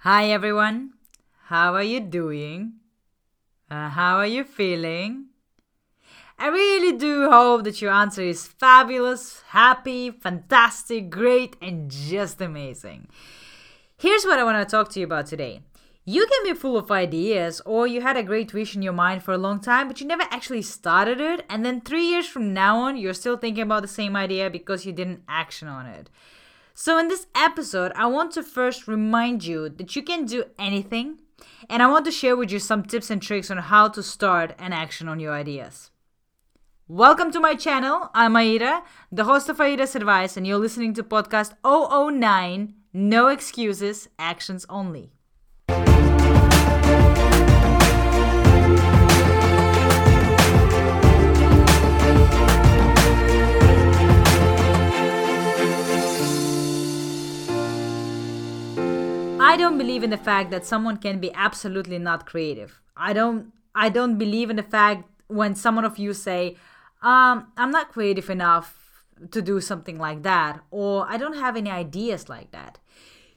Hi everyone, how are you doing? Uh, how are you feeling? I really do hope that your answer is fabulous, happy, fantastic, great, and just amazing. Here's what I want to talk to you about today. You can be full of ideas, or you had a great wish in your mind for a long time, but you never actually started it, and then three years from now on, you're still thinking about the same idea because you didn't action on it. So, in this episode, I want to first remind you that you can do anything, and I want to share with you some tips and tricks on how to start an action on your ideas. Welcome to my channel. I'm Aida, the host of Aida's Advice, and you're listening to podcast 009 No Excuses, Actions Only. I don't believe in the fact that someone can be absolutely not creative. I don't I don't believe in the fact when someone of you say, um, I'm not creative enough to do something like that, or I don't have any ideas like that.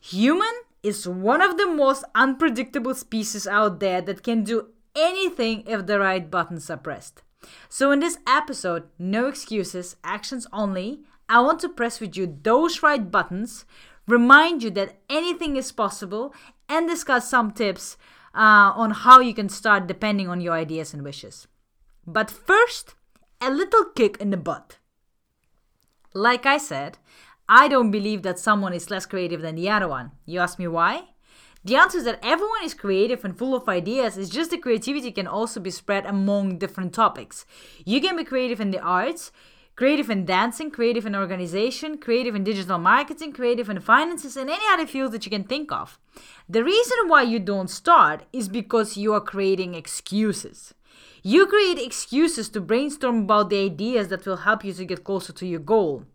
Human is one of the most unpredictable species out there that can do anything if the right buttons are pressed. So, in this episode, no excuses, actions only, I want to press with you those right buttons, remind you that anything is possible, and discuss some tips uh, on how you can start depending on your ideas and wishes. But first, a little kick in the butt. Like I said, I don't believe that someone is less creative than the other one. You ask me why? The answer is that everyone is creative and full of ideas. It's just the creativity can also be spread among different topics. You can be creative in the arts, creative in dancing, creative in organization, creative in digital marketing, creative in finances, and any other field that you can think of. The reason why you don't start is because you are creating excuses. You create excuses to brainstorm about the ideas that will help you to get closer to your goal.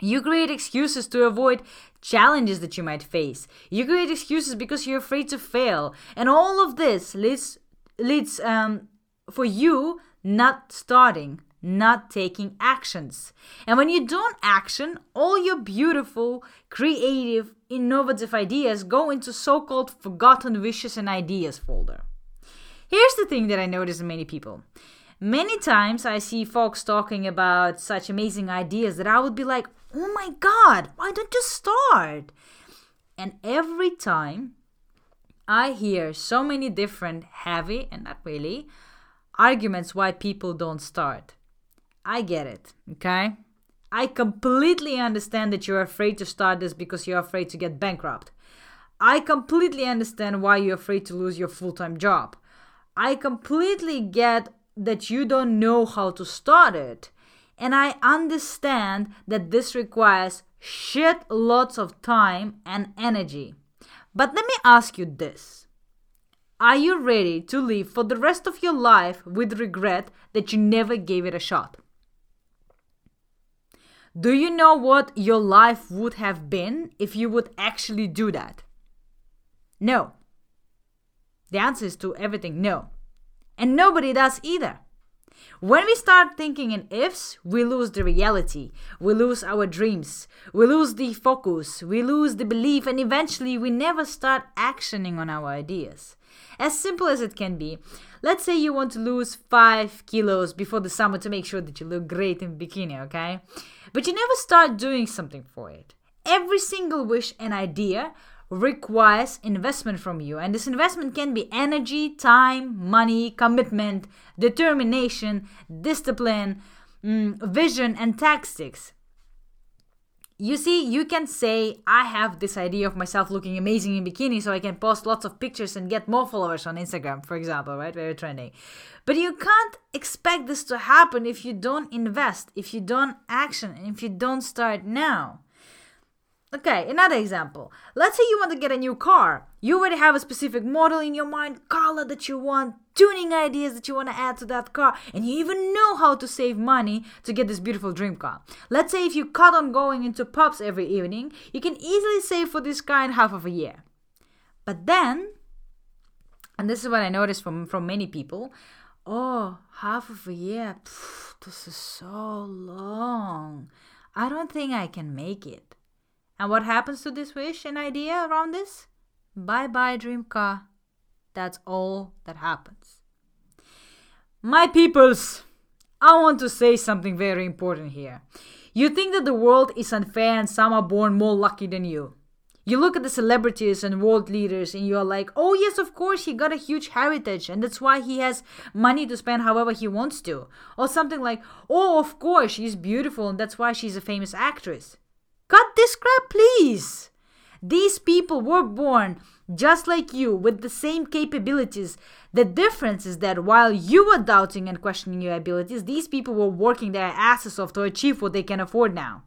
You create excuses to avoid challenges that you might face. You create excuses because you're afraid to fail. And all of this leads, leads um, for you not starting, not taking actions. And when you don't action, all your beautiful, creative, innovative ideas go into so called forgotten wishes and ideas folder. Here's the thing that I notice in many people. Many times I see folks talking about such amazing ideas that I would be like, oh my god, why don't you start? And every time I hear so many different heavy, and not really, arguments why people don't start. I get it, okay? I completely understand that you're afraid to start this because you're afraid to get bankrupt. I completely understand why you're afraid to lose your full time job. I completely get that you don't know how to start it. And I understand that this requires shit lots of time and energy. But let me ask you this Are you ready to live for the rest of your life with regret that you never gave it a shot? Do you know what your life would have been if you would actually do that? No. The answer is to everything no. And nobody does either. When we start thinking in ifs, we lose the reality, we lose our dreams, we lose the focus, we lose the belief, and eventually we never start actioning on our ideas. As simple as it can be, let's say you want to lose 5 kilos before the summer to make sure that you look great in bikini, okay? But you never start doing something for it. Every single wish and idea requires investment from you. And this investment can be energy, time, money, commitment, determination, discipline, mm, vision, and tactics. You see, you can say, I have this idea of myself looking amazing in bikini, so I can post lots of pictures and get more followers on Instagram, for example, right? Very trending. But you can't expect this to happen if you don't invest, if you don't action, and if you don't start now. Okay, another example. Let's say you want to get a new car. You already have a specific model in your mind, color that you want, tuning ideas that you want to add to that car, and you even know how to save money to get this beautiful dream car. Let's say if you cut on going into pubs every evening, you can easily save for this car in half of a year. But then, and this is what I noticed from, from many people, oh, half of a year, pff, this is so long. I don't think I can make it. And what happens to this wish and idea around this? bye bye, dream car. That's all that happens. My peoples, I want to say something very important here. You think that the world is unfair and some are born more lucky than you. You look at the celebrities and world leaders and you're like, oh, yes, of course, he got a huge heritage and that's why he has money to spend however he wants to. Or something like, oh, of course, she's beautiful and that's why she's a famous actress. Cut this crap, please! These people were born just like you with the same capabilities. The difference is that while you were doubting and questioning your abilities, these people were working their asses off to achieve what they can afford now.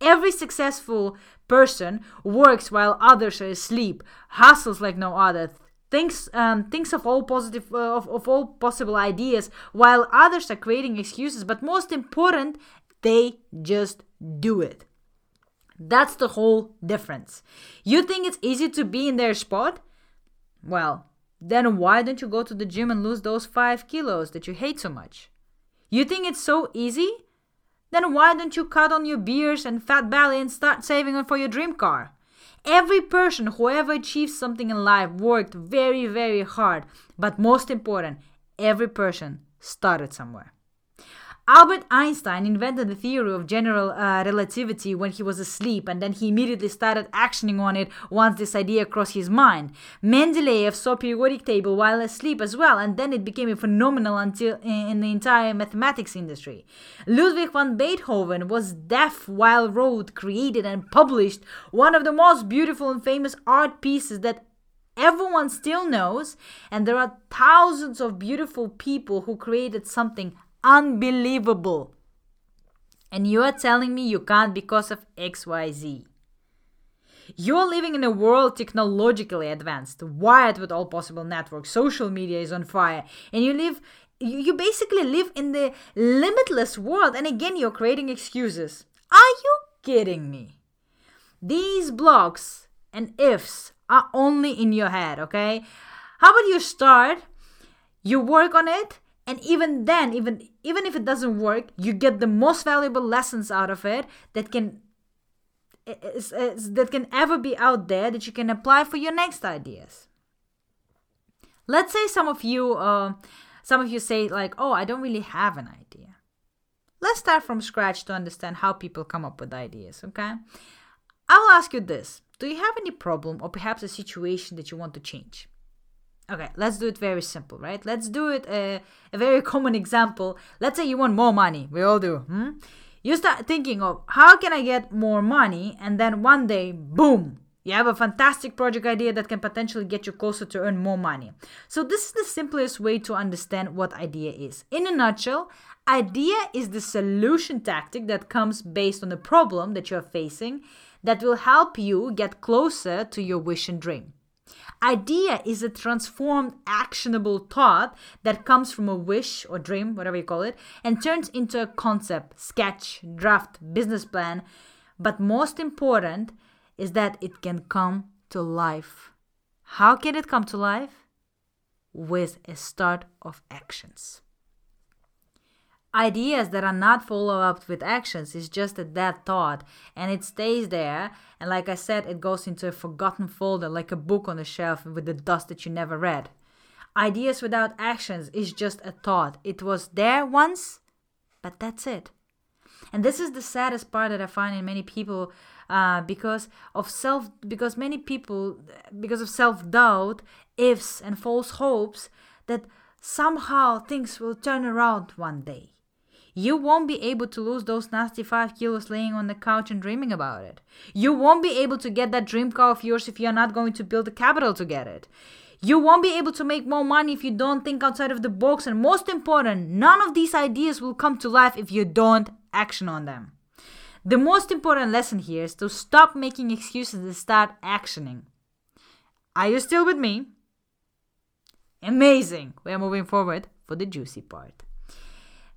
Every successful person works while others are asleep, hustles like no other, thinks um, thinks of all positive uh, of, of all possible ideas while others are creating excuses. But most important, they just do it. That's the whole difference. You think it's easy to be in their spot? Well, then why don't you go to the gym and lose those five kilos that you hate so much? You think it's so easy? Then why don't you cut on your beers and fat belly and start saving for your dream car? Every person who ever achieved something in life worked very, very hard. But most important, every person started somewhere. Albert Einstein invented the theory of general uh, relativity when he was asleep, and then he immediately started actioning on it once this idea crossed his mind. Mendeleev saw periodic table while asleep as well, and then it became a phenomenon until in the entire mathematics industry. Ludwig van Beethoven was deaf while wrote, created, and published one of the most beautiful and famous art pieces that everyone still knows, and there are thousands of beautiful people who created something unbelievable. And you are telling me you can't because of XYZ. You're living in a world technologically advanced, wired with all possible networks, social media is on fire, and you live you basically live in the limitless world and again you're creating excuses. Are you kidding me? These blocks and ifs are only in your head, okay? How about you start, you work on it, and even then even even if it doesn't work you get the most valuable lessons out of it that can is, is, that can ever be out there that you can apply for your next ideas. Let's say some of you uh, some of you say like oh i don't really have an idea. Let's start from scratch to understand how people come up with ideas okay? I will ask you this. Do you have any problem or perhaps a situation that you want to change Okay, let's do it very simple, right? Let's do it a, uh, a very common example. Let's say you want more money. We all do. Hmm? You start thinking of how can I get more money, and then one day, boom, you have a fantastic project idea that can potentially get you closer to earn more money. So this is the simplest way to understand what idea is. In a nutshell, idea is the solution tactic that comes based on a problem that you're facing that will help you get closer to your wish and dream. Idea is a transformed, actionable thought that comes from a wish or dream, whatever you call it, and turns into a concept, sketch, draft, business plan. But most important is that it can come to life. How can it come to life? With a start of actions ideas that are not followed up with actions is just a dead thought and it stays there and like i said it goes into a forgotten folder like a book on the shelf with the dust that you never read. Ideas without actions is just a thought. It was there once but that's it. And this is the saddest part that i find in many people uh, because of self because many people because of self-doubt ifs and false hopes that somehow things will turn around one day you won't be able to lose those nasty 5 kilos laying on the couch and dreaming about it. You won't be able to get that dream car of yours if you're not going to build the capital to get it. You won't be able to make more money if you don't think outside of the box. And most important, none of these ideas will come to life if you don't action on them. The most important lesson here is to stop making excuses and start actioning. Are you still with me? Amazing! We are moving forward for the juicy part.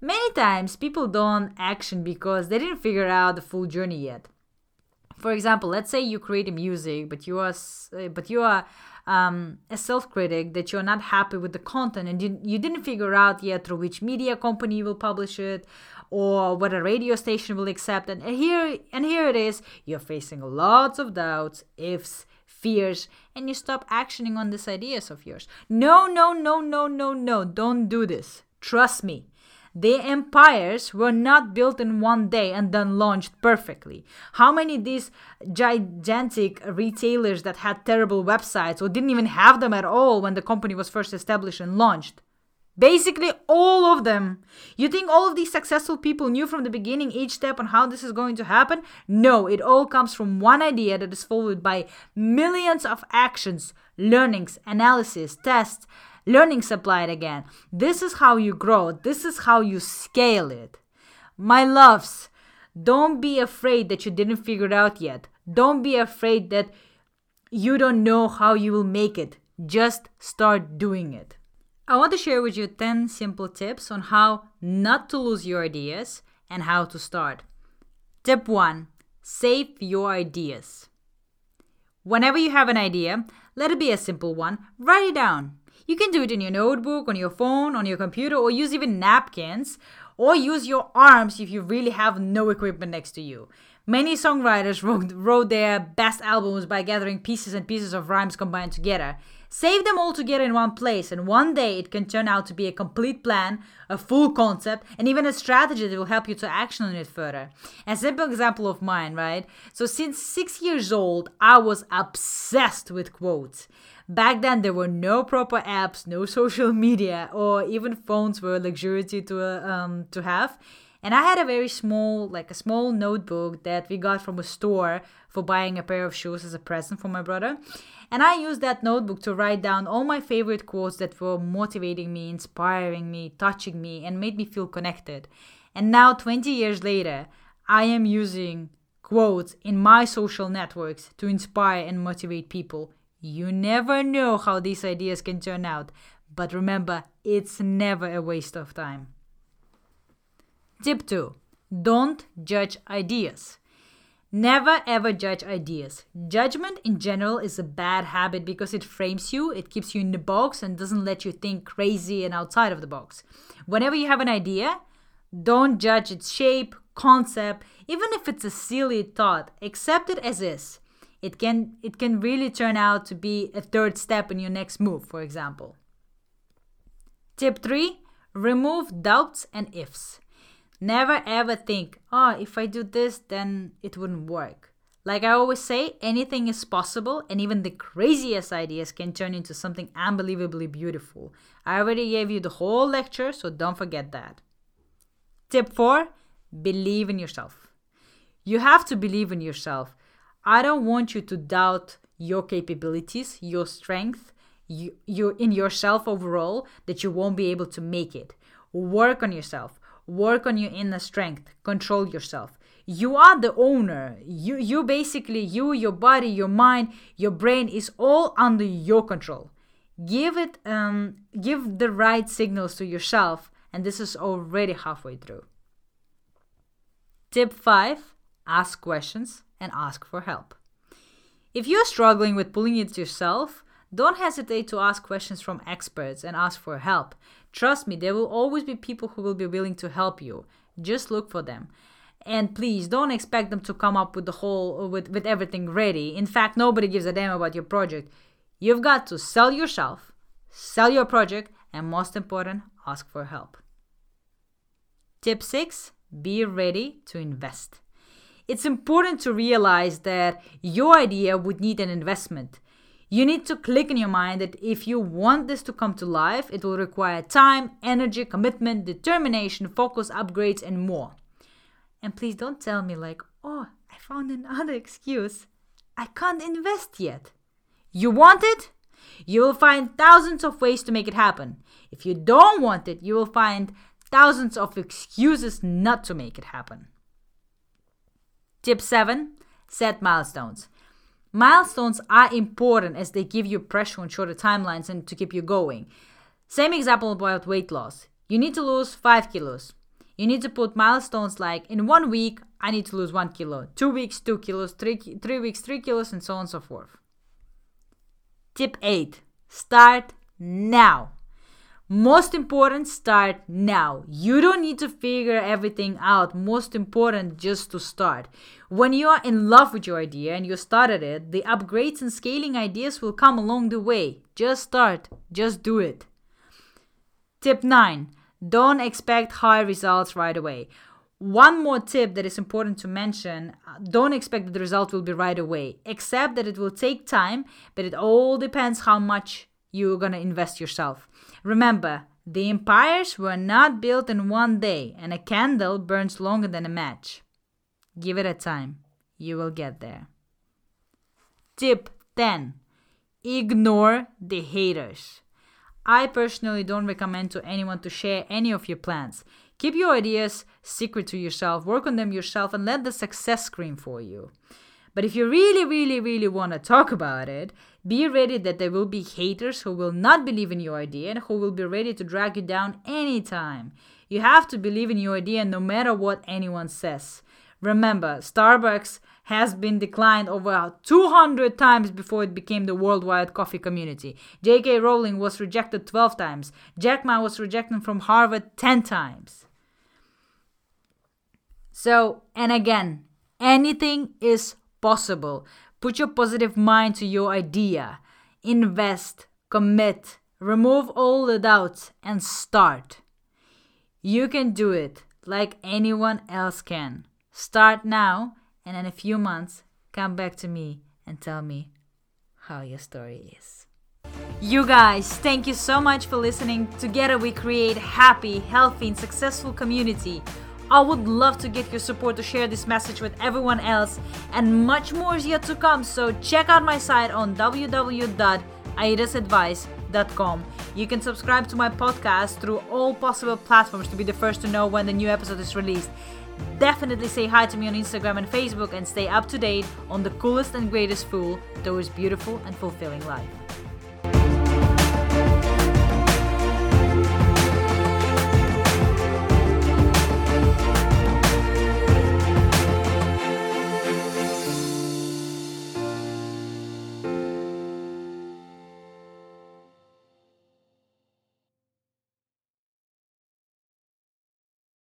Many times people don't action because they didn't figure out the full journey yet. For example, let's say you create a music, but you are uh, but you are um, a self-critic that you're not happy with the content and you, you didn't figure out yet through which media company will publish it or what a radio station will accept and here and here it is you're facing lots of doubts ifs fears, and you stop actioning on these ideas of yours. No, no, no, no, no, no. Don't do this. Trust me. The empires were not built in one day and then launched perfectly. How many of these gigantic retailers that had terrible websites or didn't even have them at all when the company was first established and launched? Basically, all of them. You think all of these successful people knew from the beginning each step on how this is going to happen? No, it all comes from one idea that is followed by millions of actions, learnings, analysis, tests, learnings applied again. This is how you grow, this is how you scale it. My loves, don't be afraid that you didn't figure it out yet. Don't be afraid that you don't know how you will make it. Just start doing it. I want to share with you 10 simple tips on how not to lose your ideas and how to start. Tip 1 Save your ideas. Whenever you have an idea, let it be a simple one, write it down. You can do it in your notebook, on your phone, on your computer, or use even napkins, or use your arms if you really have no equipment next to you. Many songwriters wrote, wrote their best albums by gathering pieces and pieces of rhymes combined together. Save them all together in one place, and one day it can turn out to be a complete plan, a full concept, and even a strategy that will help you to action on it further. A simple example of mine, right? So, since six years old, I was obsessed with quotes. Back then, there were no proper apps, no social media, or even phones were a luxury to um, to have. And I had a very small, like a small notebook that we got from a store for buying a pair of shoes as a present for my brother. And I used that notebook to write down all my favorite quotes that were motivating me, inspiring me, touching me, and made me feel connected. And now, 20 years later, I am using quotes in my social networks to inspire and motivate people. You never know how these ideas can turn out, but remember, it's never a waste of time. Tip 2 Don't judge ideas. Never ever judge ideas. Judgment in general is a bad habit because it frames you, it keeps you in the box, and doesn't let you think crazy and outside of the box. Whenever you have an idea, don't judge its shape, concept, even if it's a silly thought. Accept it as is. It can it can really turn out to be a third step in your next move, for example. Tip 3: Remove doubts and ifs. Never ever think, oh, if I do this, then it wouldn't work. Like I always say, anything is possible, and even the craziest ideas can turn into something unbelievably beautiful. I already gave you the whole lecture, so don't forget that. Tip 4 Believe in yourself. You have to believe in yourself. I don't want you to doubt your capabilities, your strength, you, you in yourself overall, that you won't be able to make it. Work on yourself work on your inner strength control yourself. You are the owner. You you basically you your body your mind your brain is all under your control. Give it um give the right signals to yourself and this is already halfway through. Tip 5 ask questions and ask for help. If you're struggling with pulling it yourself don't hesitate to ask questions from experts and ask for help Trust me, there will always be people who will be willing to help you. Just look for them. And please don't expect them to come up with the whole with, with everything ready. In fact, nobody gives a damn about your project. You've got to sell yourself, sell your project, and most important, ask for help. Tip 6 Be ready to invest. It's important to realize that your idea would need an investment. You need to click in your mind that if you want this to come to life, it will require time, energy, commitment, determination, focus, upgrades, and more. And please don't tell me, like, oh, I found another excuse. I can't invest yet. You want it? You will find thousands of ways to make it happen. If you don't want it, you will find thousands of excuses not to make it happen. Tip 7 Set milestones. Milestones are important as they give you pressure on shorter timelines and to keep you going. Same example about weight loss. You need to lose 5 kilos. You need to put milestones like in one week, I need to lose 1 kilo, two weeks, 2 kilos, three, three weeks, 3 kilos, and so on and so forth. Tip 8 Start now. Most important, start now. You don't need to figure everything out. Most important, just to start. When you are in love with your idea and you started it, the upgrades and scaling ideas will come along the way. Just start, just do it. Tip 9 Don't expect high results right away. One more tip that is important to mention don't expect that the result will be right away. Accept that it will take time, but it all depends how much you're going to invest yourself. Remember, the empires were not built in one day, and a candle burns longer than a match. Give it a time. You will get there. Tip 10 Ignore the haters. I personally don't recommend to anyone to share any of your plans. Keep your ideas secret to yourself, work on them yourself, and let the success scream for you. But if you really, really, really want to talk about it, be ready that there will be haters who will not believe in your idea and who will be ready to drag you down anytime. You have to believe in your idea no matter what anyone says. Remember, Starbucks has been declined over 200 times before it became the worldwide coffee community. J.K. Rowling was rejected 12 times. Jack Ma was rejected from Harvard 10 times. So, and again, anything is possible. Put your positive mind to your idea. Invest, commit, remove all the doubts, and start. You can do it like anyone else can. Start now, and in a few months, come back to me and tell me how your story is. You guys, thank you so much for listening. Together we create happy, healthy, and successful community. I would love to get your support to share this message with everyone else, and much more is yet to come. So check out my site on www.aidasadvice.com. You can subscribe to my podcast through all possible platforms to be the first to know when the new episode is released. Definitely say hi to me on Instagram and Facebook and stay up to date on the coolest and greatest fool towards beautiful and fulfilling life.